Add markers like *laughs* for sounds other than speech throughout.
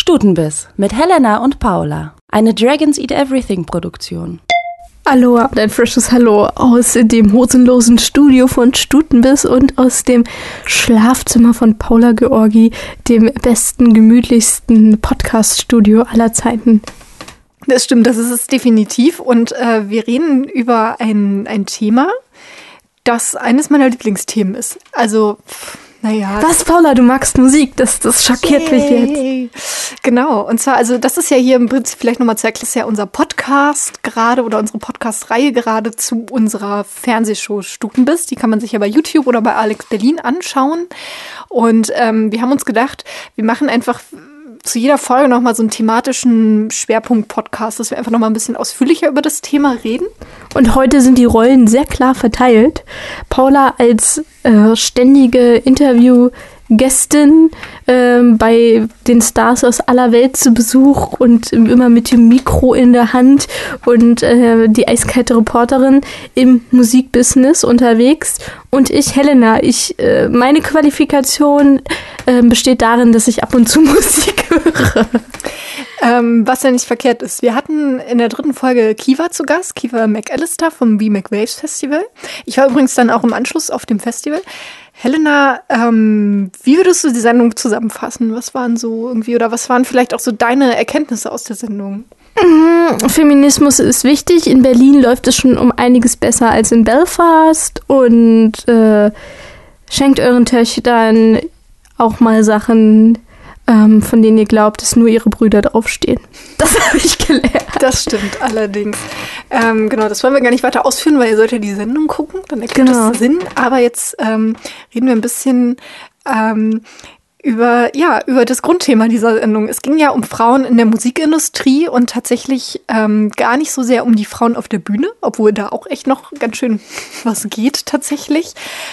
Stutenbiss mit Helena und Paula. Eine Dragons Eat Everything Produktion. Aloha und ein frisches Hallo aus dem hosenlosen Studio von Stutenbiss und aus dem Schlafzimmer von Paula Georgi, dem besten, gemütlichsten Podcast-Studio aller Zeiten. Das stimmt, das ist es definitiv. Und äh, wir reden über ein, ein Thema, das eines meiner Lieblingsthemen ist. Also, naja. Was, Paula, du magst Musik? Das, das schockiert mich jetzt. Genau. Und zwar, also, das ist ja hier im Prinzip vielleicht nochmal zu erklären, ist ja unser Podcast gerade oder unsere Podcast-Reihe gerade zu unserer Fernsehshow Stutenbiss. Die kann man sich ja bei YouTube oder bei Alex Berlin anschauen. Und ähm, wir haben uns gedacht, wir machen einfach zu jeder Folge nochmal so einen thematischen Schwerpunkt-Podcast, dass wir einfach nochmal ein bisschen ausführlicher über das Thema reden. Und heute sind die Rollen sehr klar verteilt. Paula als äh, ständige Interview- Gästin ähm, bei den Stars aus aller Welt zu Besuch und immer mit dem Mikro in der Hand und äh, die eiskalte Reporterin im Musikbusiness unterwegs. Und ich, Helena, ich, äh, meine Qualifikation äh, besteht darin, dass ich ab und zu *laughs* Musik höre. Ähm, was ja nicht verkehrt ist. Wir hatten in der dritten Folge Kiva zu Gast, Kiva McAllister vom B McWaves Festival. Ich war übrigens dann auch im Anschluss auf dem Festival. Helena, ähm, wie würdest du die Sendung zusammenfassen? Was waren so irgendwie oder was waren vielleicht auch so deine Erkenntnisse aus der Sendung? Mhm, Feminismus ist wichtig. In Berlin läuft es schon um einiges besser als in Belfast und äh, schenkt euren Töchtern auch mal Sachen, ähm, von denen ihr glaubt, dass nur ihre Brüder draufstehen. *laughs* Das habe ich gelernt. Das stimmt allerdings. Ähm, genau, das wollen wir gar nicht weiter ausführen, weil ihr sollt ja die Sendung gucken, dann ergibt Genau. das Sinn. Aber jetzt ähm, reden wir ein bisschen ähm, über, ja, über das Grundthema dieser Sendung. Es ging ja um Frauen in der Musikindustrie und tatsächlich ähm, gar nicht so sehr um die Frauen auf der Bühne, obwohl da auch echt noch ganz schön *laughs* was geht tatsächlich,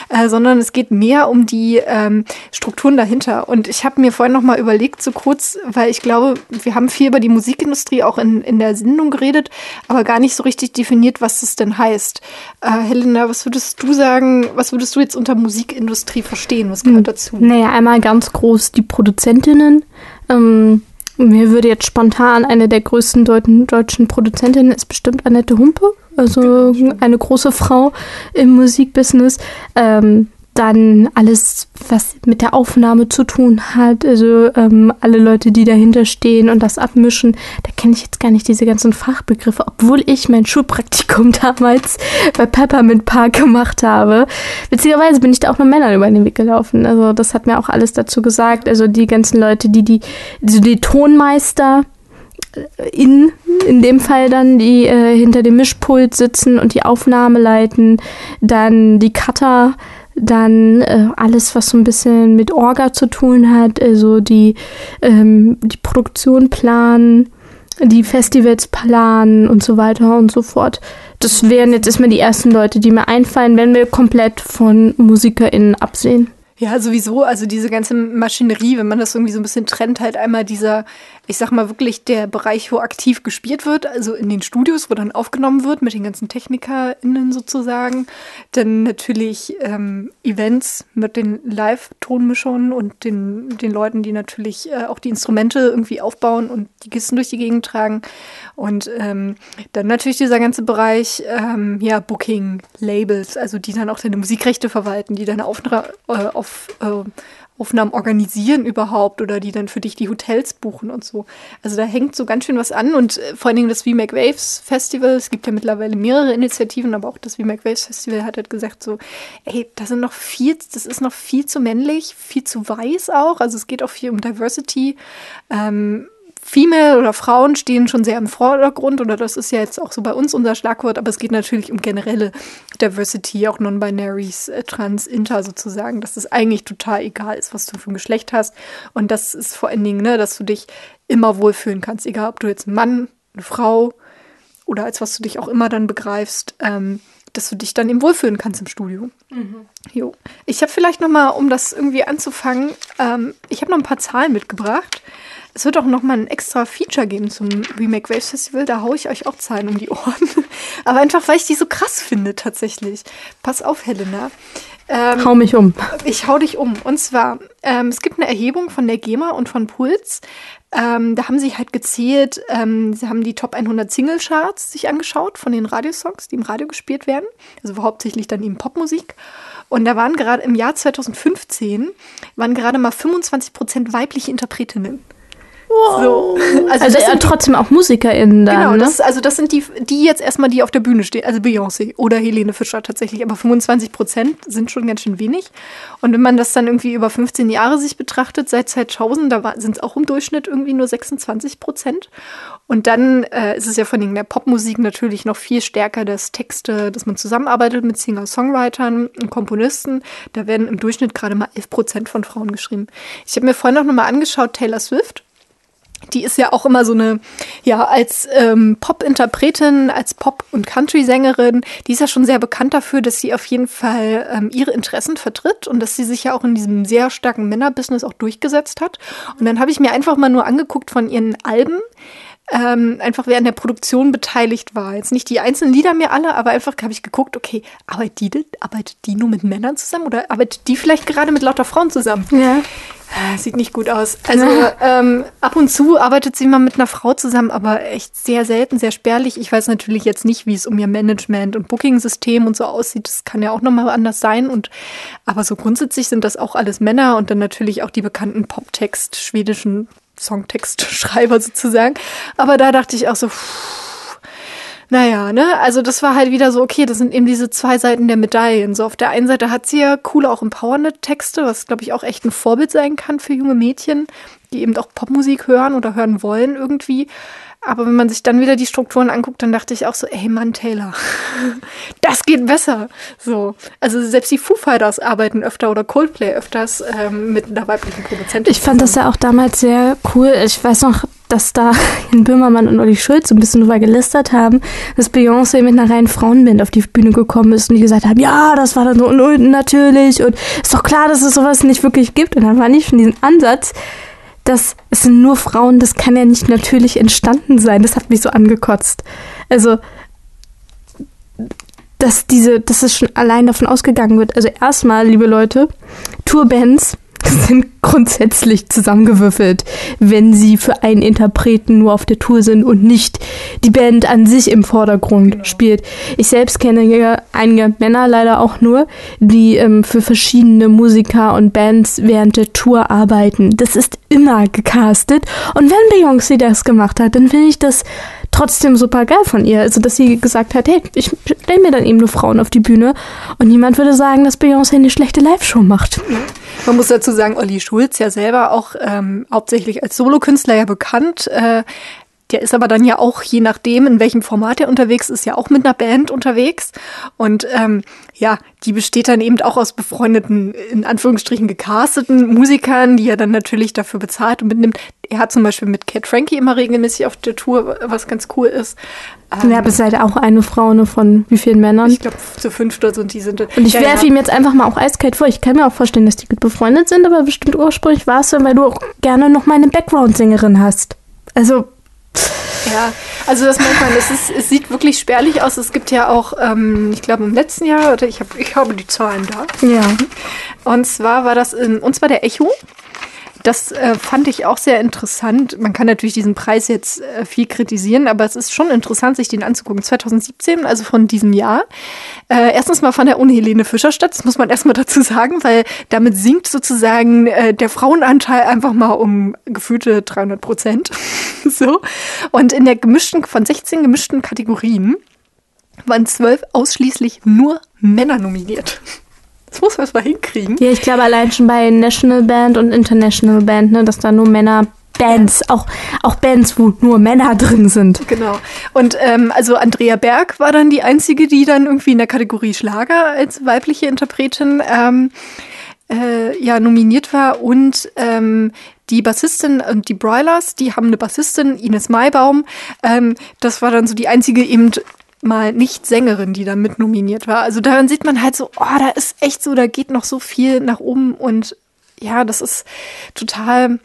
äh, sondern es geht mehr um die ähm, Strukturen dahinter. Und ich habe mir vorhin noch mal überlegt, so kurz, weil ich glaube, wir haben viel über die Musikindustrie auch in, in der Sendung geredet, aber gar nicht so richtig definiert, was das denn heißt. Äh, Helena, was würdest du sagen, was würdest du jetzt unter Musikindustrie verstehen? Was gehört dazu? Naja, einmal ganz groß die Produzentinnen. Ähm, mir würde jetzt spontan eine der größten deuten, deutschen Produzentinnen ist bestimmt Annette Humpe, also eine große Frau im Musikbusiness. Ähm, dann alles, was mit der Aufnahme zu tun hat, also ähm, alle Leute, die dahinter stehen und das abmischen, da kenne ich jetzt gar nicht diese ganzen Fachbegriffe, obwohl ich mein Schulpraktikum *laughs* damals bei Peppermint Park gemacht habe. Witzigerweise bin ich da auch mit Männern über den Weg gelaufen. Also das hat mir auch alles dazu gesagt. Also die ganzen Leute, die die, also die Tonmeister äh, in, in dem Fall dann, die äh, hinter dem Mischpult sitzen und die Aufnahme leiten, dann die Cutter, dann äh, alles, was so ein bisschen mit Orga zu tun hat, also die, ähm, die Produktion planen, die Festivals planen und so weiter und so fort. Das wären jetzt erstmal die ersten Leute, die mir einfallen, wenn wir komplett von MusikerInnen absehen. Ja, sowieso, also diese ganze Maschinerie, wenn man das irgendwie so ein bisschen trennt, halt einmal dieser, ich sag mal wirklich der Bereich, wo aktiv gespielt wird, also in den Studios, wo dann aufgenommen wird mit den ganzen TechnikerInnen sozusagen. Dann natürlich ähm, Events mit den Live-Tonmischern und den, den Leuten, die natürlich äh, auch die Instrumente irgendwie aufbauen und die Kisten durch die Gegend tragen. Und ähm, dann natürlich dieser ganze Bereich, ähm, ja, Booking, Labels, also die dann auch deine Musikrechte verwalten, die deine Aufna äh, äh, Aufnahmen organisieren überhaupt oder die dann für dich die Hotels buchen und so. Also da hängt so ganz schön was an und äh, vor allen Dingen das V Make Waves Festival, es gibt ja mittlerweile mehrere Initiativen, aber auch das V Make Waves Festival hat halt gesagt so, ey, da sind noch viel, das ist noch viel zu männlich, viel zu weiß auch, also es geht auch viel um Diversity. Ähm, Female oder Frauen stehen schon sehr im Vordergrund oder das ist ja jetzt auch so bei uns unser Schlagwort, aber es geht natürlich um generelle Diversity, auch Non-Binaries, äh, Trans, Inter sozusagen, dass es eigentlich total egal ist, was du für ein Geschlecht hast und das ist vor allen Dingen, ne, dass du dich immer wohlfühlen kannst, egal ob du jetzt ein Mann, eine Frau oder als was du dich auch immer dann begreifst, ähm, dass du dich dann eben wohlfühlen kannst im Studio. Jo. Ich habe vielleicht noch mal, um das irgendwie anzufangen, ähm, ich habe noch ein paar Zahlen mitgebracht. Es wird auch noch mal ein extra Feature geben zum Remake Waves Festival. Da haue ich euch auch Zahlen um die Ohren. *laughs* Aber einfach, weil ich die so krass finde tatsächlich. Pass auf, Helena. Ähm, hau mich um. Ich hau dich um. Und zwar, ähm, es gibt eine Erhebung von der GEMA und von Puls. Ähm, da haben sie halt gezählt, ähm, sie haben die Top 100 Single Charts sich angeschaut von den Radiosongs, die im Radio gespielt werden. Also hauptsächlich dann eben Popmusik. Und da waren gerade im Jahr 2015 waren gerade mal 25 Prozent weibliche Interpretinnen. Wow. So. Also, also ja, trotzdem auch MusikerInnen da. Genau, ne? das, also das sind die, die jetzt erstmal, die auf der Bühne stehen. Also Beyoncé oder Helene Fischer tatsächlich. Aber 25 Prozent sind schon ganz schön wenig. Und wenn man das dann irgendwie über 15 Jahre sich betrachtet, seit 2000, da sind es auch im Durchschnitt irgendwie nur 26 Prozent. Und dann äh, ist es ja von der Popmusik natürlich noch viel stärker, dass Texte, dass man zusammenarbeitet mit Singer-Songwritern und Komponisten. Da werden im Durchschnitt gerade mal 11 Prozent von Frauen geschrieben. Ich habe mir vorhin noch mal angeschaut, Taylor Swift die ist ja auch immer so eine, ja, als ähm, Pop-Interpretin, als Pop- und Country-Sängerin, die ist ja schon sehr bekannt dafür, dass sie auf jeden Fall ähm, ihre Interessen vertritt und dass sie sich ja auch in diesem sehr starken Männerbusiness auch durchgesetzt hat. Und dann habe ich mir einfach mal nur angeguckt von ihren Alben, ähm, einfach während der Produktion beteiligt war. Jetzt nicht die einzelnen Lieder mir alle, aber einfach habe ich geguckt, okay, arbeitet die, arbeitet die nur mit Männern zusammen oder arbeitet die vielleicht gerade mit lauter Frauen zusammen? Ja. Ah, sieht nicht gut aus. Also ähm, ab und zu arbeitet sie mal mit einer Frau zusammen, aber echt sehr selten, sehr spärlich. Ich weiß natürlich jetzt nicht, wie es um ihr Management und Booking-System und so aussieht. Das kann ja auch nochmal anders sein. Und aber so grundsätzlich sind das auch alles Männer und dann natürlich auch die bekannten Poptext, schwedischen Songtextschreiber sozusagen. Aber da dachte ich auch so, pff, naja, ne, also das war halt wieder so, okay, das sind eben diese zwei Seiten der Medaillen. So auf der einen Seite hat sie ja coole, auch empowernde Texte, was glaube ich auch echt ein Vorbild sein kann für junge Mädchen, die eben auch Popmusik hören oder hören wollen irgendwie. Aber wenn man sich dann wieder die Strukturen anguckt, dann dachte ich auch so, ey Mann, Taylor, *laughs* das geht besser. So. Also selbst die Foo Fighters arbeiten öfter oder Coldplay öfters ähm, mit einer weiblichen Produzentin. Ich fand das ja auch damals sehr cool. Ich weiß noch, dass da *laughs* in Böhmermann und Olli Schulz so ein bisschen drüber gelästert haben, dass Beyoncé mit einer reinen Frauenband auf die Bühne gekommen ist und die gesagt haben, ja, das war dann so natürlich und ist doch klar, dass es sowas nicht wirklich gibt. Und dann war nicht schon diesen Ansatz, dass es sind nur Frauen, das kann ja nicht natürlich entstanden sein. Das hat mich so angekotzt. Also, dass diese, dass es schon allein davon ausgegangen wird. Also erstmal, liebe Leute, Tourbands sind grundsätzlich zusammengewürfelt, wenn sie für einen Interpreten nur auf der Tour sind und nicht die Band an sich im Vordergrund genau. spielt. Ich selbst kenne einige Männer leider auch nur, die ähm, für verschiedene Musiker und Bands während der Tour arbeiten. Das ist immer gecastet. Und wenn Beyoncé das gemacht hat, dann finde ich das trotzdem super geil von ihr. Also, dass sie gesagt hat, hey, ich stelle mir dann eben nur Frauen auf die Bühne und niemand würde sagen, dass Beyoncé eine schlechte Live-Show macht. Man muss dazu sagen, Olli Schulz ja selber auch ähm, hauptsächlich als Solokünstler ja bekannt. Äh, der ist aber dann ja auch, je nachdem, in welchem Format er unterwegs ist, ja auch mit einer Band unterwegs. Und ähm, ja, die besteht dann eben auch aus befreundeten, in Anführungsstrichen gecasteten Musikern, die er dann natürlich dafür bezahlt und mitnimmt. Er hat zum Beispiel mit Cat Frankie immer regelmäßig auf der Tour, was ganz cool ist. Ähm, ja, aber seid auch eine Frau ne, von wie vielen Männern? Ich glaube, zu fünf oder so und die sind. Und ich ja, werfe ja. ihm jetzt einfach mal auch eiskalt vor. Ich kann mir auch vorstellen, dass die gut befreundet sind, aber bestimmt ursprünglich war es weil du auch gerne noch mal eine Background-Sängerin hast. Also ja, also das merkt man, es, ist, es sieht wirklich spärlich aus. Es gibt ja auch, ähm, ich glaube im letzten Jahr, oder ich, hab, ich habe die Zahlen da. Ja. Und zwar war das, in, und zwar der Echo. Das äh, fand ich auch sehr interessant. Man kann natürlich diesen Preis jetzt äh, viel kritisieren, aber es ist schon interessant, sich den anzugucken. 2017, also von diesem Jahr. Äh, erstens mal fand er ohne Helene Fischer statt. Das muss man erstmal dazu sagen, weil damit sinkt sozusagen äh, der Frauenanteil einfach mal um gefühlte 300 Prozent. *laughs* so. Und in der gemischten, von 16 gemischten Kategorien waren zwölf ausschließlich nur Männer nominiert. Das muss man erstmal hinkriegen. Ja, ich glaube allein schon bei National Band und International Band, ne, dass da nur Männer Bands, auch, auch Bands, wo nur Männer drin sind. Genau. Und ähm, also Andrea Berg war dann die einzige, die dann irgendwie in der Kategorie Schlager als weibliche Interpretin ähm, äh, ja nominiert war und ähm, die Bassistin und die Broilers, die haben eine Bassistin, Ines Maibaum. Ähm, das war dann so die einzige eben mal nicht Sängerin, die da mit nominiert war. Also daran sieht man halt so, oh, da ist echt so, da geht noch so viel nach oben und ja, das ist total,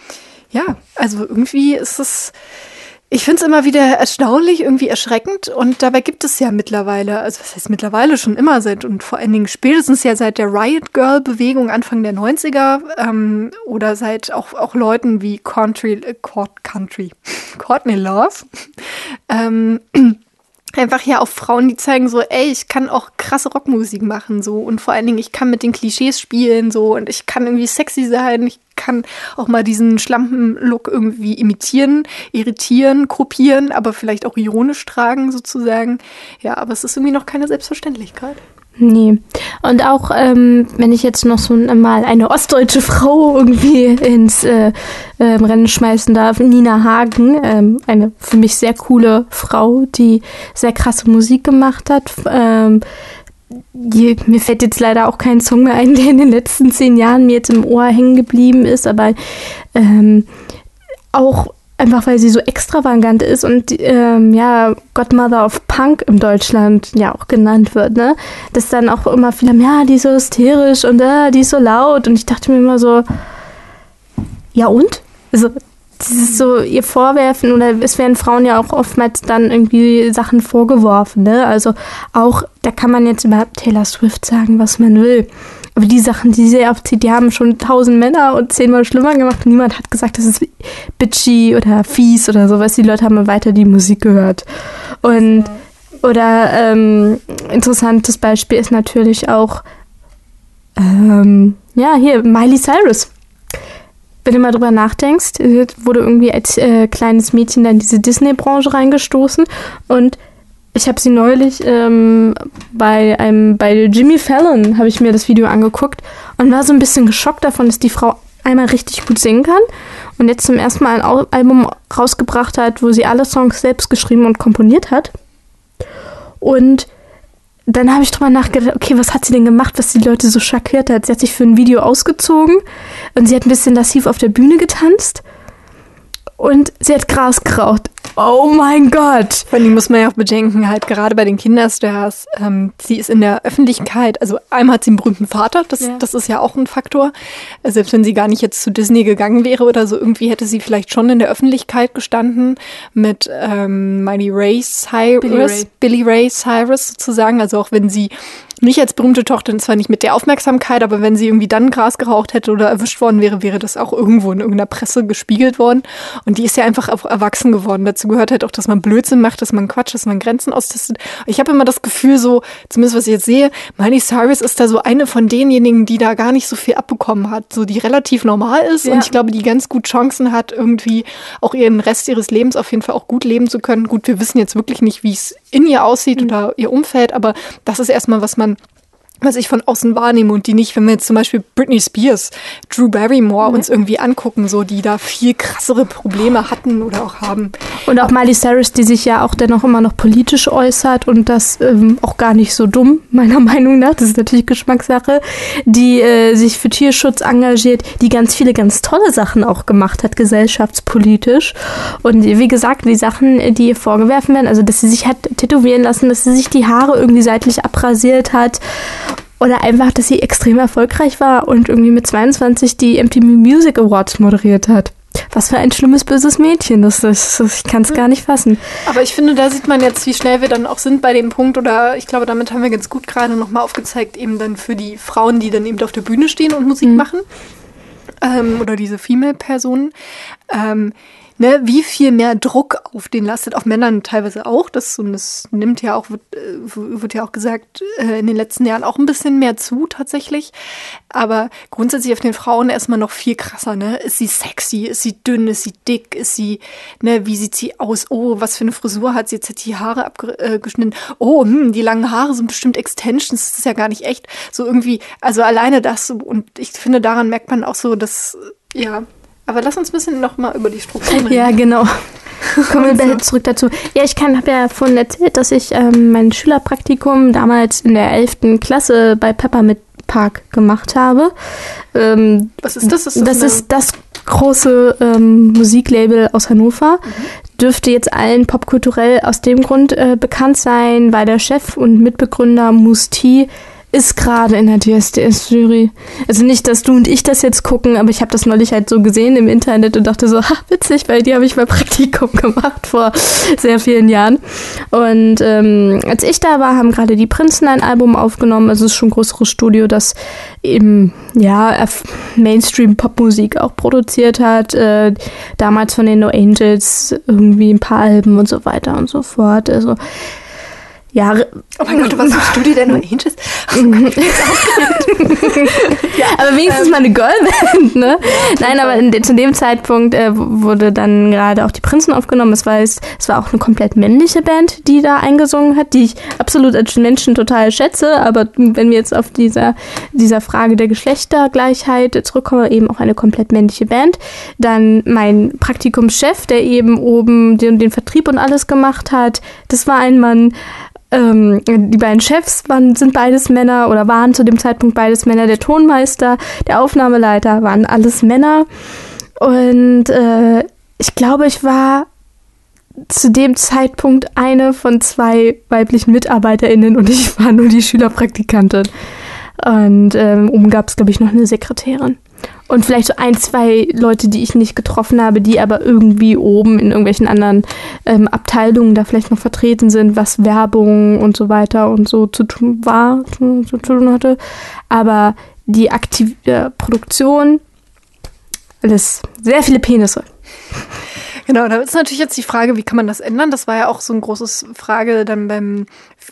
ja, also irgendwie ist es, Ich finde es immer wieder erstaunlich, irgendwie erschreckend und dabei gibt es ja mittlerweile, also was heißt mittlerweile schon immer seit und vor allen Dingen spätestens ja seit der Riot Girl Bewegung Anfang der 90er ähm, oder seit auch, auch Leuten wie Country, äh, Country, *laughs* Courtney Love, ähm, einfach ja auch Frauen, die zeigen so, ey, ich kann auch krasse Rockmusik machen so und vor allen Dingen ich kann mit den Klischees spielen so und ich kann irgendwie sexy sein, ich kann auch mal diesen Schlampen-Look irgendwie imitieren, irritieren, kopieren, aber vielleicht auch ironisch tragen sozusagen. Ja, aber es ist irgendwie noch keine Selbstverständlichkeit. Nee. Und auch, ähm, wenn ich jetzt noch so mal eine ostdeutsche Frau irgendwie ins äh, äh, Rennen schmeißen darf, Nina Hagen, ähm, eine für mich sehr coole Frau, die sehr krasse Musik gemacht hat. Ähm, die, mir fällt jetzt leider auch kein Song mehr ein, der in den letzten zehn Jahren mir jetzt im Ohr hängen geblieben ist, aber ähm, auch einfach weil sie so extravagant ist und ähm, ja, Godmother of Punk in Deutschland ja auch genannt wird, ne? Das dann auch immer viele, ja, die ist so hysterisch und äh, die ist so laut und ich dachte mir immer so, ja und? Also, dieses so ihr Vorwerfen oder es werden Frauen ja auch oftmals dann irgendwie Sachen vorgeworfen, ne? Also auch, da kann man jetzt über Taylor Swift sagen, was man will. Aber die Sachen, die sie abzieht, die haben schon tausend Männer und zehnmal schlimmer gemacht. Niemand hat gesagt, das ist bitchy oder fies oder sowas. Die Leute haben weiter die Musik gehört. Und oder ähm, interessantes Beispiel ist natürlich auch ähm, ja hier Miley Cyrus. Wenn du mal drüber nachdenkst, wurde irgendwie als äh, kleines Mädchen dann diese Disney-Branche reingestoßen und ich habe sie neulich ähm, bei einem bei Jimmy Fallon habe ich mir das Video angeguckt und war so ein bisschen geschockt davon, dass die Frau einmal richtig gut singen kann und jetzt zum ersten Mal ein Album rausgebracht hat, wo sie alle Songs selbst geschrieben und komponiert hat. Und dann habe ich drüber nachgedacht, okay, was hat sie denn gemacht, was die Leute so schockiert hat? Sie hat sich für ein Video ausgezogen und sie hat ein bisschen lassiv auf der Bühne getanzt und sie hat Gras geraucht. Oh mein Gott. Vor allem muss man ja auch bedenken, halt gerade bei den Kinderstars, ähm, sie ist in der Öffentlichkeit, also einmal hat sie einen berühmten Vater, das, ja. das ist ja auch ein Faktor. Also selbst wenn sie gar nicht jetzt zu Disney gegangen wäre oder so, irgendwie hätte sie vielleicht schon in der Öffentlichkeit gestanden mit ähm, Miley Ray Cyrus, Billy Ray. Billy Ray Cyrus sozusagen. Also auch wenn sie nicht als berühmte Tochter, zwar nicht mit der Aufmerksamkeit, aber wenn sie irgendwie dann Gras geraucht hätte oder erwischt worden wäre, wäre das auch irgendwo in irgendeiner Presse gespiegelt worden. Und die ist ja einfach erwachsen geworden. Dazu gehört halt auch, dass man Blödsinn macht, dass man Quatsch, dass man Grenzen austestet. Ich habe immer das Gefühl, so, zumindest was ich jetzt sehe, Miley Cyrus ist da so eine von denjenigen, die da gar nicht so viel abbekommen hat, so die relativ normal ist ja. und ich glaube, die ganz gut Chancen hat, irgendwie auch ihren Rest ihres Lebens auf jeden Fall auch gut leben zu können. Gut, wir wissen jetzt wirklich nicht, wie es in ihr aussieht mhm. oder ihr Umfeld, aber das ist erstmal, was man was ich von außen wahrnehme und die nicht, wenn wir jetzt zum Beispiel Britney Spears, Drew Barrymore mhm. uns irgendwie angucken, so die da viel krassere Probleme hatten oder auch haben. Und auch Miley Cyrus, die sich ja auch dennoch immer noch politisch äußert und das ähm, auch gar nicht so dumm, *laughs* meiner Meinung nach, das ist natürlich Geschmackssache, die äh, sich für Tierschutz engagiert, die ganz viele ganz tolle Sachen auch gemacht hat, gesellschaftspolitisch. Und wie gesagt, die Sachen, die ihr vorgeworfen werden, also dass sie sich hat tätowieren lassen, dass sie sich die Haare irgendwie seitlich abrasiert hat oder einfach, dass sie extrem erfolgreich war und irgendwie mit 22 die MTV Music Awards moderiert hat. Was für ein schlimmes, böses Mädchen. Das, das, das ich kann es gar nicht fassen. Aber ich finde, da sieht man jetzt, wie schnell wir dann auch sind bei dem Punkt. Oder ich glaube, damit haben wir ganz gut gerade nochmal aufgezeigt, eben dann für die Frauen, die dann eben auf der Bühne stehen und Musik mhm. machen. Ähm, oder diese Female-Personen. Ähm, ne, wie viel mehr Druck auf den lastet, auf Männern teilweise auch. Das, und das nimmt ja auch, wird, äh, wird ja auch gesagt, äh, in den letzten Jahren auch ein bisschen mehr zu tatsächlich. Aber grundsätzlich auf den Frauen erstmal noch viel krasser, ne? Ist sie sexy? Ist sie dünn? Ist sie dick? Ist sie, ne, wie sieht sie aus? Oh, was für eine Frisur hat sie? Jetzt hat die Haare abgeschnitten. Äh, oh, hm, die langen Haare sind bestimmt Extensions. Das ist ja gar nicht echt. So irgendwie, also alleine das und ich finde, daran merkt man auch so, dass, ja, aber lass uns ein bisschen noch mal über die Strukturen *laughs* reden. Ja, genau. *laughs* Kommen wir zurück dazu. Ja, ich habe ja vorhin erzählt, dass ich ähm, mein Schülerpraktikum damals in der 11. Klasse bei Peppermint Park gemacht habe. Ähm, Was ist das? Ist das, das ist das große ähm, Musiklabel aus Hannover. Mhm. Dürfte jetzt allen popkulturell aus dem Grund äh, bekannt sein, weil der Chef und Mitbegründer Musti ist gerade in der DSDS-Jury. Also nicht, dass du und ich das jetzt gucken, aber ich habe das neulich halt so gesehen im Internet und dachte so, ha, witzig, weil die habe ich mal *laughs* Praktikum gemacht vor sehr vielen Jahren. Und ähm, als ich da war, haben gerade die Prinzen ein Album aufgenommen. Also es ist schon ein größeres Studio, das eben ja Mainstream-Popmusik auch produziert hat. Äh, damals von den No Angels irgendwie ein paar Alben und so weiter und so fort. Also ja. Oh mein Gott, *laughs* du warst im Studio der No Angels? ja, aber wenigstens ähm, mal eine Girlband, ne? Nein, aber in, zu dem Zeitpunkt äh, wurde dann gerade auch die Prinzen aufgenommen. Es war, es, es war auch eine komplett männliche Band, die da eingesungen hat, die ich absolut als Menschen total schätze. Aber wenn wir jetzt auf dieser, dieser Frage der Geschlechtergleichheit zurückkommen, eben auch eine komplett männliche Band. Dann mein Praktikumschef, der eben oben den, den Vertrieb und alles gemacht hat, das war ein Mann ähm, die beiden Chefs waren, sind beides Männer oder waren zu dem Zeitpunkt beides Männer. Der Tonmeister, der Aufnahmeleiter waren alles Männer. Und äh, ich glaube, ich war zu dem Zeitpunkt eine von zwei weiblichen MitarbeiterInnen und ich war nur die Schülerpraktikantin. Und ähm, oben gab es, glaube ich, noch eine Sekretärin. Und vielleicht so ein, zwei Leute, die ich nicht getroffen habe, die aber irgendwie oben in irgendwelchen anderen ähm, Abteilungen da vielleicht noch vertreten sind, was Werbung und so weiter und so zu tun war, zu, zu tun hatte. Aber die aktive Produktion, alles sehr viele Penisse. Genau, da ist natürlich jetzt die Frage, wie kann man das ändern? Das war ja auch so ein großes Frage dann beim,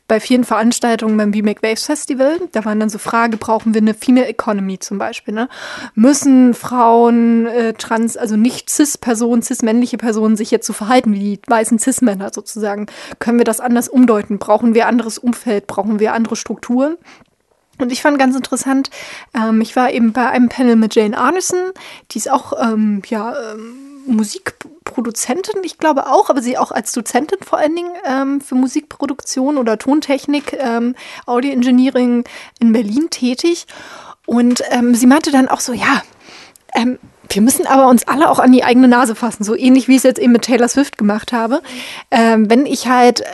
bei vielen Veranstaltungen beim B-Make Waves Festival. Da waren dann so Fragen, brauchen wir eine Female Economy zum Beispiel? Ne? Müssen Frauen, äh, trans, also nicht cis-Personen, cis-männliche Personen sich jetzt so verhalten wie die weißen cis-Männer sozusagen? Können wir das anders umdeuten? Brauchen wir anderes Umfeld? Brauchen wir andere Strukturen? Und ich fand ganz interessant, ähm, ich war eben bei einem Panel mit Jane Arneson, die ist auch, ähm, ja, ähm, Musikproduzentin, ich glaube auch, aber sie auch als Dozentin vor allen Dingen ähm, für Musikproduktion oder Tontechnik, ähm, Audio Engineering in Berlin tätig. Und ähm, sie meinte dann auch so, ja, ähm, wir müssen aber uns alle auch an die eigene Nase fassen, so ähnlich wie ich es jetzt eben mit Taylor Swift gemacht habe. Ähm, wenn ich halt äh,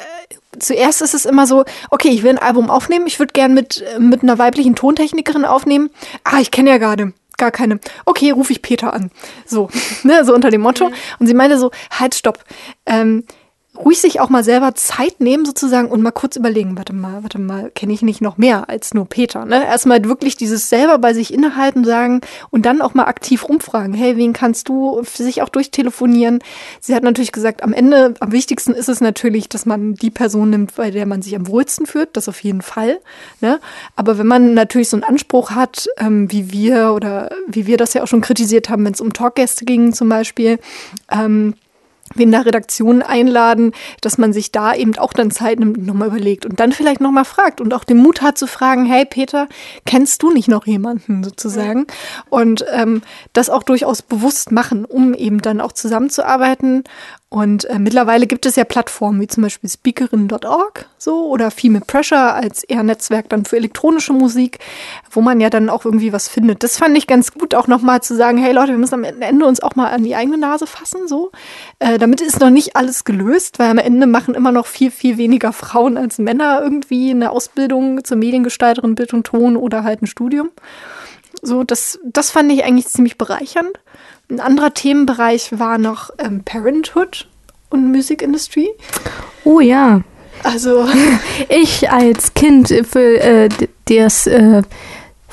zuerst ist es immer so, okay, ich will ein Album aufnehmen, ich würde gern mit, äh, mit einer weiblichen Tontechnikerin aufnehmen. Ah, ich kenne ja gerade gar keine. Okay, rufe ich Peter an. So, *laughs* ne, so unter dem Motto. Mhm. Und sie meinte so, halt, stopp. Ähm, ruhig sich auch mal selber Zeit nehmen sozusagen und mal kurz überlegen, warte mal, warte mal, kenne ich nicht noch mehr als nur Peter? Ne? Erstmal wirklich dieses selber bei sich innehalten sagen und dann auch mal aktiv umfragen, hey, wen kannst du für sich auch durchtelefonieren? Sie hat natürlich gesagt, am Ende, am wichtigsten ist es natürlich, dass man die Person nimmt, bei der man sich am wohlsten fühlt, das auf jeden Fall. Ne? Aber wenn man natürlich so einen Anspruch hat, ähm, wie wir oder wie wir das ja auch schon kritisiert haben, wenn es um Talkgäste ging zum Beispiel, ähm, in der Redaktion einladen, dass man sich da eben auch dann Zeit nimmt und nochmal überlegt und dann vielleicht nochmal fragt und auch den Mut hat zu fragen, hey Peter, kennst du nicht noch jemanden sozusagen? Und ähm, das auch durchaus bewusst machen, um eben dann auch zusammenzuarbeiten und äh, mittlerweile gibt es ja Plattformen wie zum Beispiel Speakerin.org so oder Female Pressure als eher Netzwerk dann für elektronische Musik, wo man ja dann auch irgendwie was findet. Das fand ich ganz gut, auch nochmal zu sagen, hey Leute, wir müssen am Ende uns auch mal an die eigene Nase fassen, so. Äh, damit ist noch nicht alles gelöst, weil am Ende machen immer noch viel, viel weniger Frauen als Männer irgendwie eine Ausbildung zur Mediengestalterin, Bild und Ton oder halt ein Studium. So, das, das fand ich eigentlich ziemlich bereichernd. Ein anderer Themenbereich war noch ähm, Parenthood und Music Industry. Oh ja. Also *laughs* ich als Kind für äh, das äh,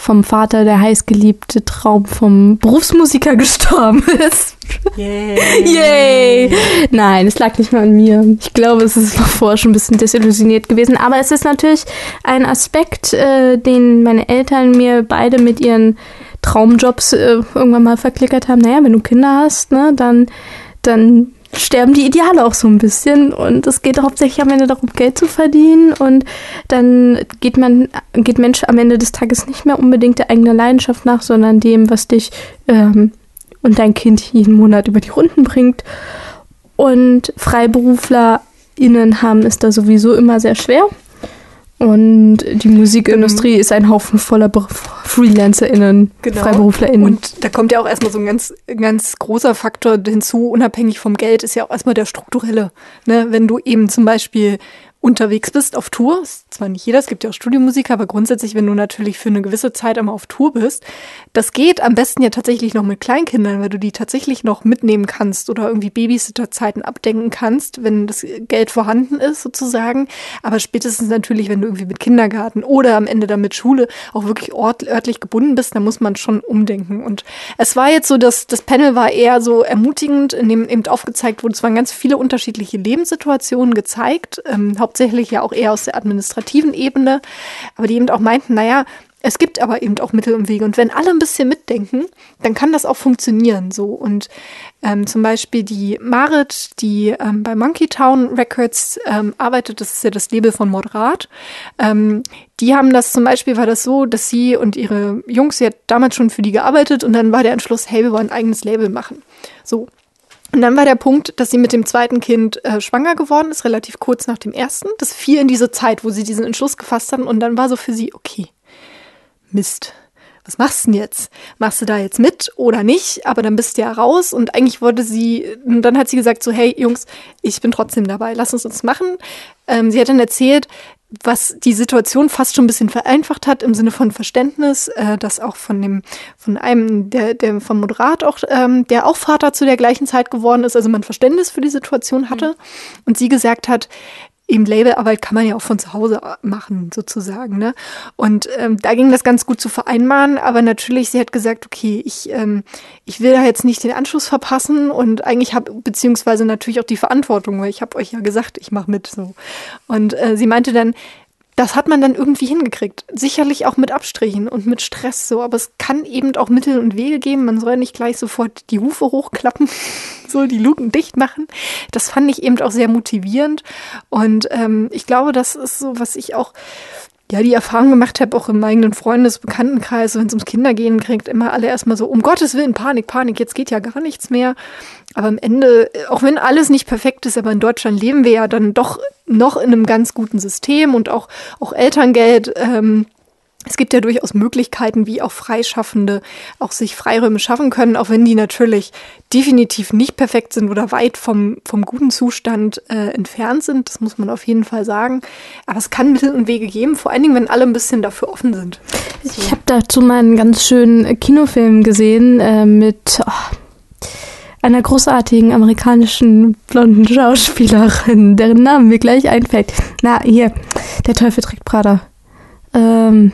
vom Vater der heißgeliebte Traum vom Berufsmusiker *laughs* gestorben ist. Yay. Yay. Nein, es lag nicht mehr an mir. Ich glaube, es ist vorher schon ein bisschen desillusioniert gewesen. Aber es ist natürlich ein Aspekt, äh, den meine Eltern mir beide mit ihren Traumjobs äh, irgendwann mal verklickert haben, naja, wenn du Kinder hast, ne, dann, dann sterben die Ideale auch so ein bisschen und es geht hauptsächlich am Ende darum, Geld zu verdienen und dann geht man, geht Mensch am Ende des Tages nicht mehr unbedingt der eigenen Leidenschaft nach, sondern dem, was dich ähm, und dein Kind jeden Monat über die Runden bringt. Und FreiberuflerInnen haben es da sowieso immer sehr schwer. Und die Musikindustrie mhm. ist ein Haufen voller FreelancerInnen, genau. FreiberuflerInnen. Und da kommt ja auch erstmal so ein ganz, ganz großer Faktor hinzu, unabhängig vom Geld, ist ja auch erstmal der strukturelle. Ne? Wenn du eben zum Beispiel unterwegs bist auf Tour, ist zwar nicht jeder, es gibt ja auch Studiomusiker, aber grundsätzlich, wenn du natürlich für eine gewisse Zeit einmal auf Tour bist, das geht am besten ja tatsächlich noch mit Kleinkindern, weil du die tatsächlich noch mitnehmen kannst oder irgendwie Babysitterzeiten abdenken kannst, wenn das Geld vorhanden ist sozusagen. Aber spätestens natürlich, wenn du irgendwie mit Kindergarten oder am Ende dann mit Schule auch wirklich ort, örtlich gebunden bist, dann muss man schon umdenken. Und es war jetzt so, dass das Panel war eher so ermutigend, in dem eben aufgezeigt wurde, es waren ganz viele unterschiedliche Lebenssituationen gezeigt, ähm, hauptsächlich ja auch eher aus der administrativen Ebene, aber die eben auch meinten, naja, es gibt aber eben auch Mittel und Wege. Und wenn alle ein bisschen mitdenken, dann kann das auch funktionieren. So. Und ähm, zum Beispiel die Marit, die ähm, bei Monkey Town Records ähm, arbeitet, das ist ja das Label von Moderat. Ähm, die haben das zum Beispiel, war das so, dass sie und ihre Jungs, sie hat damals schon für die gearbeitet und dann war der Entschluss, hey, wir wollen ein eigenes Label machen. So. Und dann war der Punkt, dass sie mit dem zweiten Kind äh, schwanger geworden ist, relativ kurz nach dem ersten. Das fiel in diese Zeit, wo sie diesen Entschluss gefasst haben. Und dann war so für sie, okay, Mist. Was machst du denn jetzt? Machst du da jetzt mit oder nicht? Aber dann bist du ja raus und eigentlich wollte sie, und dann hat sie gesagt so, hey Jungs, ich bin trotzdem dabei, lass uns das machen. Ähm, sie hat dann erzählt, was die Situation fast schon ein bisschen vereinfacht hat im Sinne von Verständnis, äh, dass auch von dem, von einem, der, der vom Moderat auch, ähm, der auch Vater zu der gleichen Zeit geworden ist, also man Verständnis für die Situation hatte mhm. und sie gesagt hat, eben Labelarbeit kann man ja auch von zu Hause machen, sozusagen. Ne? Und ähm, da ging das ganz gut zu vereinbaren, aber natürlich, sie hat gesagt, okay, ich, ähm, ich will da jetzt nicht den Anschluss verpassen und eigentlich habe, beziehungsweise natürlich auch die Verantwortung, weil ich habe euch ja gesagt, ich mache mit so. Und äh, sie meinte dann, das hat man dann irgendwie hingekriegt. Sicherlich auch mit Abstrichen und mit Stress so, aber es kann eben auch Mittel und Wege geben. Man soll nicht gleich sofort die Hufe hochklappen, *laughs* so die Luken dicht machen. Das fand ich eben auch sehr motivierend. Und ähm, ich glaube, das ist so, was ich auch ja, die Erfahrung gemacht habe, auch im eigenen Freundes-, Bekanntenkreis, wenn es ums Kindergehen kriegt, immer alle erstmal so, um Gottes Willen, Panik, Panik, jetzt geht ja gar nichts mehr. Aber am Ende, auch wenn alles nicht perfekt ist, aber in Deutschland leben wir ja dann doch noch in einem ganz guten System und auch, auch Elterngeld ähm, es gibt ja durchaus Möglichkeiten, wie auch Freischaffende auch sich Freiräume schaffen können, auch wenn die natürlich definitiv nicht perfekt sind oder weit vom, vom guten Zustand äh, entfernt sind. Das muss man auf jeden Fall sagen. Aber es kann Mittel und Wege geben, vor allen Dingen, wenn alle ein bisschen dafür offen sind. So. Ich habe dazu mal einen ganz schönen Kinofilm gesehen äh, mit oh, einer großartigen amerikanischen blonden Schauspielerin, deren Namen mir gleich einfällt. Na, hier, der Teufel trägt Prada. Ähm,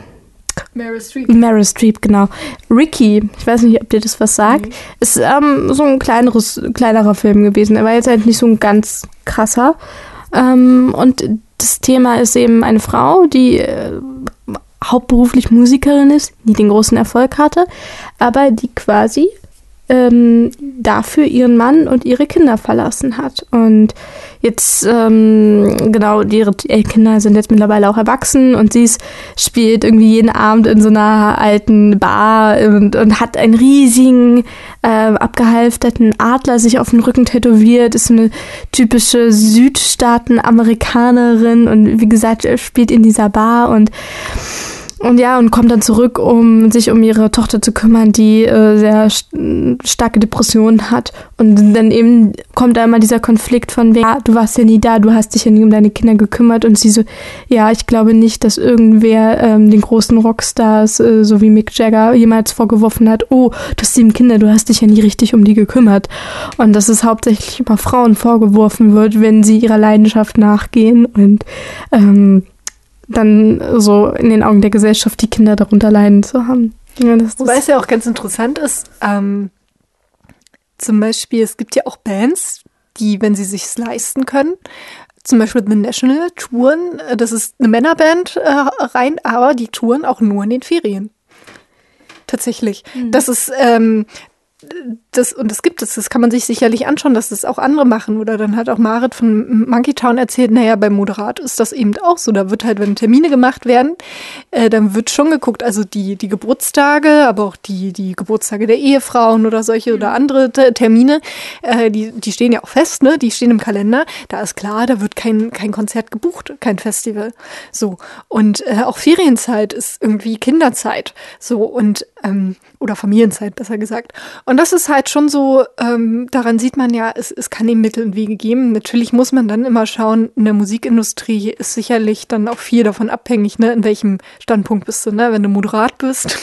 Meryl Streep. Meryl Streep, genau. Ricky, ich weiß nicht, ob dir das was sagt, mhm. ist ähm, so ein kleineres, kleinerer Film gewesen. Er war jetzt halt nicht so ein ganz krasser. Ähm, und das Thema ist eben eine Frau, die äh, hauptberuflich Musikerin ist, die den großen Erfolg hatte, aber die quasi ähm, dafür ihren Mann und ihre Kinder verlassen hat. Und jetzt, ähm, genau, ihre Kinder sind jetzt mittlerweile auch erwachsen und sie spielt irgendwie jeden Abend in so einer alten Bar und, und hat einen riesigen, äh, abgehalfterten Adler sich auf den Rücken tätowiert, ist eine typische Südstaaten-Amerikanerin und wie gesagt, spielt in dieser Bar und und ja, und kommt dann zurück, um sich um ihre Tochter zu kümmern, die äh, sehr st starke Depressionen hat. Und dann eben kommt da immer dieser Konflikt von, ja, du warst ja nie da, du hast dich ja nie um deine Kinder gekümmert. Und sie so, ja, ich glaube nicht, dass irgendwer ähm, den großen Rockstars, äh, so wie Mick Jagger, jemals vorgeworfen hat, oh, du hast sieben Kinder, du hast dich ja nie richtig um die gekümmert. Und dass es hauptsächlich immer Frauen vorgeworfen wird, wenn sie ihrer Leidenschaft nachgehen und ähm, dann so in den Augen der Gesellschaft die Kinder darunter leiden zu haben. Ja, Wobei es ja auch ganz interessant ist, ähm, zum Beispiel, es gibt ja auch Bands, die, wenn sie sich leisten können, zum Beispiel The National touren, das ist eine Männerband äh, rein, aber die touren auch nur in den Ferien. Tatsächlich. Mhm. Das ist, ähm, das, und das gibt es, das kann man sich sicherlich anschauen, dass das auch andere machen. Oder dann hat auch Marit von Monkey Town erzählt, naja, beim Moderat ist das eben auch so. Da wird halt, wenn Termine gemacht werden, äh, dann wird schon geguckt, also die, die Geburtstage, aber auch die, die Geburtstage der Ehefrauen oder solche mhm. oder andere Termine, äh, die, die stehen ja auch fest, ne? Die stehen im Kalender. Da ist klar, da wird kein, kein Konzert gebucht, kein Festival. So. Und äh, auch Ferienzeit ist irgendwie Kinderzeit. So. Und ähm, oder Familienzeit besser gesagt. Und das ist halt schon so, ähm, daran sieht man ja, es, es kann eben Mittel und Wege geben. Natürlich muss man dann immer schauen, in der Musikindustrie ist sicherlich dann auch viel davon abhängig, ne, in welchem Standpunkt bist du, ne? Wenn du moderat bist,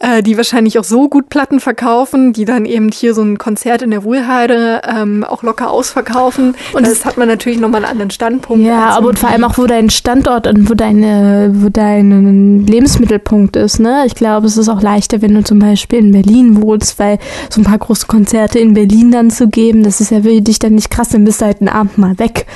äh, die wahrscheinlich auch so gut Platten verkaufen, die dann eben hier so ein Konzert in der Wohlheide ähm, auch locker ausverkaufen. Und das hat man natürlich nochmal einen anderen Standpunkt. Ja, aber und vor allem auch, wo dein Standort und wo deine, wo dein Lebensmittelpunkt ist, ne? Ich glaube, es ist auch leichter, wenn du zum Beispiel in Berlin wohnst, weil so ein paar große Konzerte in Berlin dann zu geben, das ist ja für dich dann nicht krass, dann bist du halt einen Abend mal weg.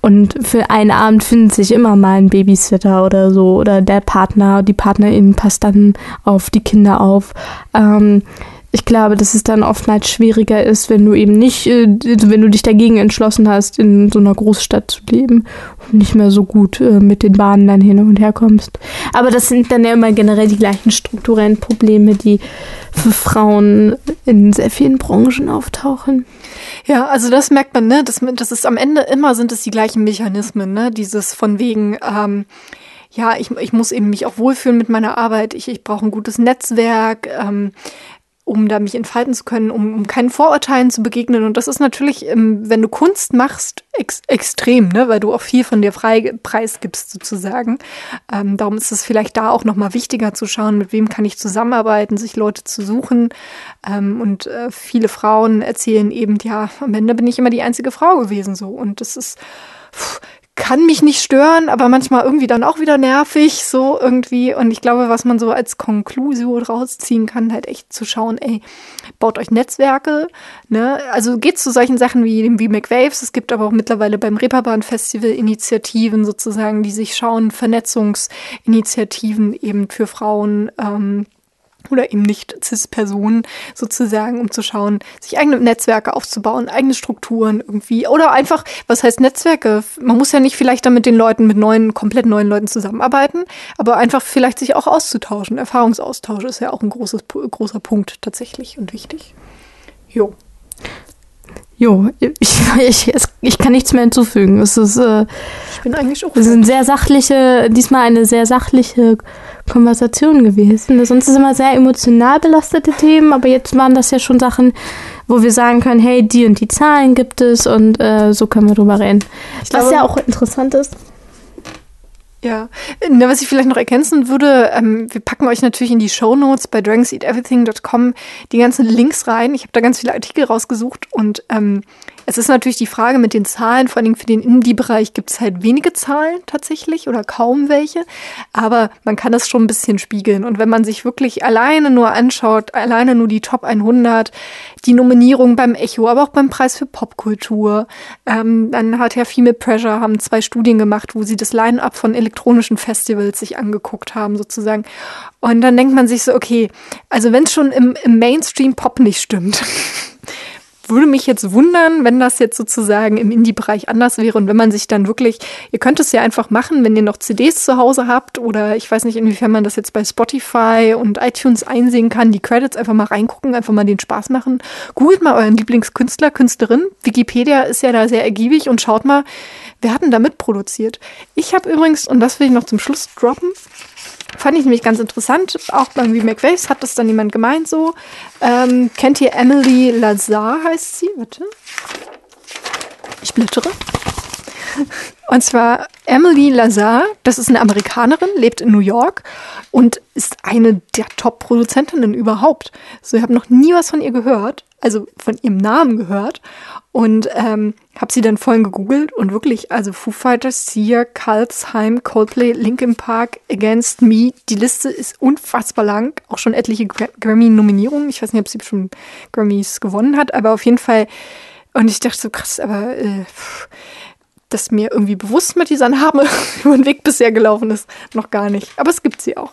Und für einen Abend findet sich immer mal ein Babysitter oder so oder der Partner, die Partnerin passt dann auf die Kinder auf. Ähm, ich glaube, dass es dann oftmals schwieriger ist, wenn du eben nicht, äh, wenn du dich dagegen entschlossen hast, in so einer Großstadt zu leben und nicht mehr so gut äh, mit den Bahnen dann hin und her kommst. Aber das sind dann ja immer generell die gleichen strukturellen Probleme, die für Frauen in sehr vielen Branchen auftauchen. Ja, also das merkt man, ne? Das, das ist am Ende immer sind es die gleichen Mechanismen, ne? Dieses von wegen, ähm, ja, ich, ich muss eben mich auch wohlfühlen mit meiner Arbeit, ich, ich brauche ein gutes Netzwerk, ähm, um da mich entfalten zu können, um, um keinen Vorurteilen zu begegnen. Und das ist natürlich, ähm, wenn du Kunst machst, ex extrem, ne? weil du auch viel von dir frei preisgibst sozusagen. Ähm, darum ist es vielleicht da auch nochmal wichtiger zu schauen, mit wem kann ich zusammenarbeiten, sich Leute zu suchen. Ähm, und äh, viele Frauen erzählen eben, ja, am Ende bin ich immer die einzige Frau gewesen so. Und das ist, pff, kann mich nicht stören, aber manchmal irgendwie dann auch wieder nervig, so irgendwie. Und ich glaube, was man so als Konklusion rausziehen kann, halt echt zu schauen, ey, baut euch Netzwerke, ne? Also geht zu solchen Sachen wie dem VMAC Waves. Es gibt aber auch mittlerweile beim Reeperbahn Festival Initiativen sozusagen, die sich schauen, Vernetzungsinitiativen eben für Frauen, ähm, oder eben nicht CIS-Personen sozusagen, um zu schauen, sich eigene Netzwerke aufzubauen, eigene Strukturen irgendwie. Oder einfach, was heißt Netzwerke? Man muss ja nicht vielleicht dann mit den Leuten, mit neuen, komplett neuen Leuten zusammenarbeiten, aber einfach vielleicht sich auch auszutauschen. Erfahrungsaustausch ist ja auch ein großes, großer Punkt tatsächlich und wichtig. Jo. Jo, ich, *laughs* ich, ich kann nichts mehr hinzufügen. Es ist, äh, ich bin eigentlich auch. Ist eine sehr sachliche, diesmal eine sehr sachliche Konversation gewesen. Sonst ist es immer sehr emotional belastete Themen, aber jetzt waren das ja schon Sachen, wo wir sagen können, hey, die und die Zahlen gibt es und äh, so können wir drüber reden. Ich Was glaube, ja auch interessant ist. Ja, was ich vielleicht noch ergänzen würde, ähm, wir packen euch natürlich in die Show Notes bei dragonseateverything.com die ganzen Links rein. Ich habe da ganz viele Artikel rausgesucht und ähm, es ist natürlich die Frage mit den Zahlen, vor allem für den Indie-Bereich gibt es halt wenige Zahlen tatsächlich oder kaum welche, aber man kann das schon ein bisschen spiegeln. Und wenn man sich wirklich alleine nur anschaut, alleine nur die Top 100, die Nominierung beim Echo, aber auch beim Preis für Popkultur, ähm, dann hat ja Female Pressure, haben zwei Studien gemacht, wo sie das Line-up von elektronischen Festivals sich angeguckt haben sozusagen. Und dann denkt man sich so, okay, also wenn es schon im, im Mainstream-Pop nicht stimmt, *laughs* würde mich jetzt wundern, wenn das jetzt sozusagen im Indie-Bereich anders wäre und wenn man sich dann wirklich, ihr könnt es ja einfach machen, wenn ihr noch CDs zu Hause habt oder ich weiß nicht, inwiefern man das jetzt bei Spotify und iTunes einsehen kann, die Credits einfach mal reingucken, einfach mal den Spaß machen. Googelt mal euren Lieblingskünstler, Künstlerin. Wikipedia ist ja da sehr ergiebig und schaut mal, wer hat denn da mitproduziert? Ich habe übrigens, und das will ich noch zum Schluss droppen, Fand ich nämlich ganz interessant. Auch beim Remake Waves hat das dann jemand gemeint so. Ähm, kennt ihr Emily Lazar heißt sie? Warte. Ich blättere. Und zwar Emily Lazar, das ist eine Amerikanerin, lebt in New York und ist eine der Top-Produzentinnen überhaupt. So, ich habe noch nie was von ihr gehört, also von ihrem Namen gehört. Und ähm, habe sie dann vorhin gegoogelt und wirklich, also Foo Fighters, Sia, Kalsheim, Coldplay, Linkin Park, Against Me, die Liste ist unfassbar lang. Auch schon etliche Grammy-Nominierungen. Ich weiß nicht, ob sie schon Grammys gewonnen hat, aber auf jeden Fall. Und ich dachte so, krass, aber äh, dass mir irgendwie bewusst mit dieser Name *laughs* über den Weg bisher gelaufen ist, noch gar nicht. Aber es gibt sie auch.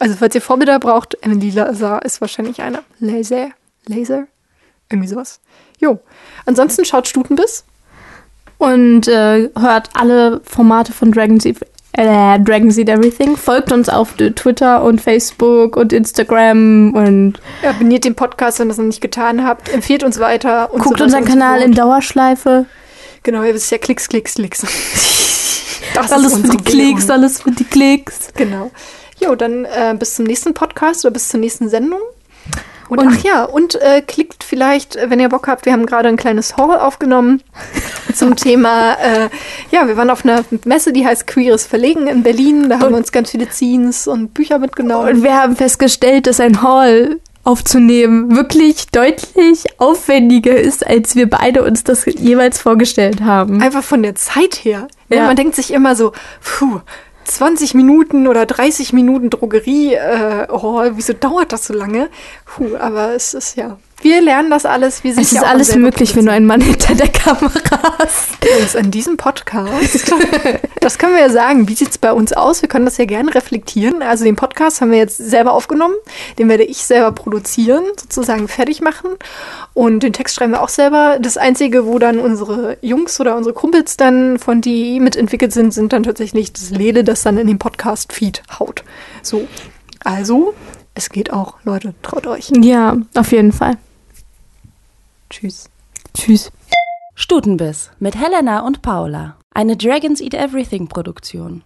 Also, falls ihr Vorbilder braucht, Emily Lazar ist wahrscheinlich einer. Laser? Laser? Irgendwie sowas. Jo. Ansonsten schaut Stutenbiss. Und äh, hört alle Formate von Dragon Seed, äh, Dragon Seed Everything. Folgt uns auf Twitter und Facebook und Instagram und. Abonniert den Podcast, wenn ihr das noch nicht getan habt. Empfiehlt uns weiter. Und guckt so unseren Kanal in Dauerschleife. Genau, ihr wisst ja Klicks, Klicks, Klicks. *laughs* Das alles für die Klicks, alles für die Klicks. Genau. Jo, dann äh, bis zum nächsten Podcast oder bis zur nächsten Sendung. Und, und ach ja, und äh, klickt vielleicht, wenn ihr Bock habt, wir haben gerade ein kleines Haul aufgenommen *laughs* zum Thema, äh, ja, wir waren auf einer Messe, die heißt Queeres Verlegen in Berlin. Da haben und wir uns ganz viele Zines und Bücher mitgenommen. Und wir haben festgestellt, dass ein Haul aufzunehmen wirklich deutlich aufwendiger ist, als wir beide uns das jeweils vorgestellt haben. Einfach von der Zeit her. Ja. Man denkt sich immer so, puh, 20 Minuten oder 30 Minuten Drogerie, äh, oh, wieso dauert das so lange? Puh, aber es ist ja wir lernen das alles. Wir sind es ist ja alles möglich, wenn du einen Mann hinter der Kamera hast. Übrigens, in diesem Podcast, das können wir ja sagen, wie sieht es bei uns aus? Wir können das ja gerne reflektieren. Also den Podcast haben wir jetzt selber aufgenommen. Den werde ich selber produzieren, sozusagen fertig machen. Und den Text schreiben wir auch selber. Das Einzige, wo dann unsere Jungs oder unsere Kumpels dann von die mitentwickelt sind, sind dann tatsächlich das Lede, das dann in den Podcast-Feed haut. So, also es geht auch, Leute, traut euch. Ja, auf jeden Fall. Tschüss. Tschüss. Stutenbiss mit Helena und Paula. Eine Dragons Eat Everything Produktion.